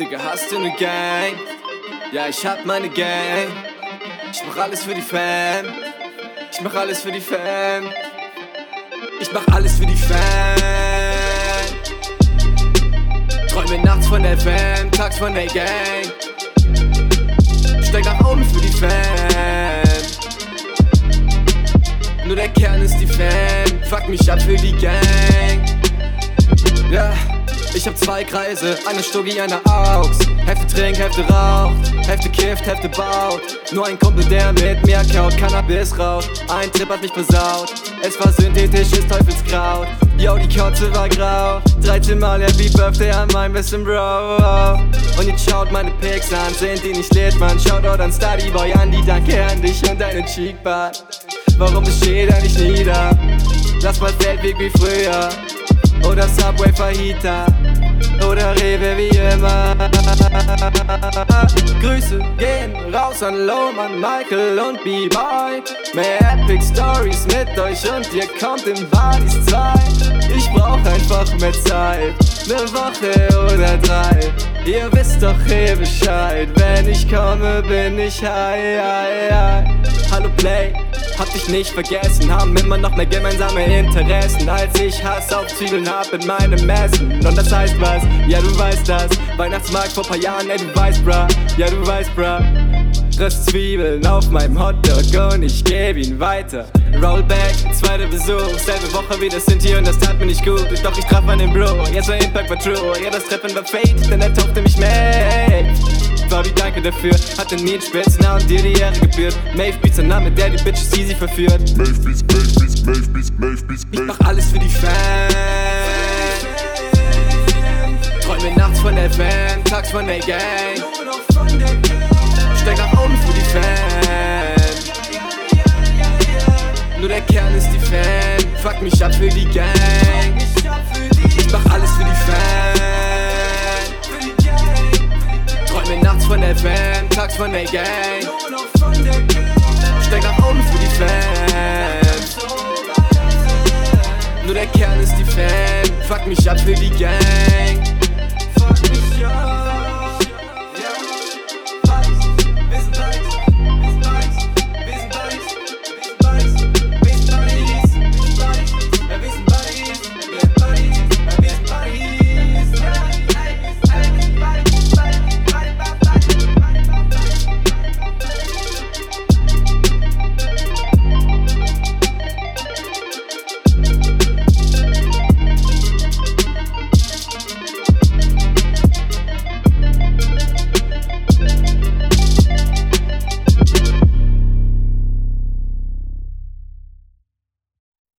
Digga, hast du ne Gang? Ja, ich hab meine Gang. Ich mach alles für die Fam. Ich mach alles für die Fam. Ich mach alles für die Fam. Träume nachts von der Fam, tags von der Gang. Steig nach oben für die Fam. Nur der Kern ist die Fam. Fuck mich ab für die Gang. Ja. Ich hab zwei Kreise, eine Stuggi, eine Aux. Hälfte trinkt, Hälfte raucht, Hälfte kifft, Hälfte baut. Nur ein Kumpel, der mit mir kaut, Cannabis raucht. Ein Trip hat mich versaut, es war synthetisches Teufelskraut. Yo, die Kotze war grau, 13 Mal Happy Birthday an meinem besten Bro. Und jetzt schaut meine Pics an, sind die nicht lit, man. Shoutout an Study Boy, an die danke an dich und deine Cheekbar. Warum besteht er nicht nieder? Lass mal Feldweg wie früher. Oder Subway Fajita. Oder Rewe wie immer. Grüße gehen raus an Lohmann, Michael und B-Boy. Mehr Epic Stories mit euch und ihr kommt in Bodies 2 Ich brauch einfach mehr Zeit, ne Woche oder drei. Ihr wisst doch eh Bescheid, wenn ich komme bin ich high, high, high. Hallo Play hab dich nicht vergessen, haben immer noch mehr gemeinsame Interessen, als ich Hass auf Zwiebeln hab in meinem Essen. Und das heißt was? Ja, du weißt das. Weihnachtsmarkt vor paar Jahren, ey, du weißt, bra. Ja, du weißt, bra. Riss Zwiebeln auf meinem Hotdog und ich geb ihn weiter. Rollback, zweiter Besuch, selbe Woche wieder Sinti und das tat mir nicht gut. Doch ich traf meinen Bro, jetzt war Impact war true. Ja, das Treffen war Fate, denn er taufte mich mit. Fabi, danke dafür. Hat den Need Spitznamen dir die Ehre gebührt. Maeve Beats, der Name, der die Bitches easy verführt. Maeve Beats, Maeve Beats, Maeve Beats, Maeve Beats, Ich mach alles für die Fans. Träume nachts von der Van, tags von der Gang. Steig nach oben für die Fans. Nur der Kern ist die Fan. Fuck mich ab für die Gang. Ich mach alles für die Fans. Van, tags von der Gang. Steig nach oben für die Fans. Nur der Kern ist die Fan. Fuck mich ab für die Gang.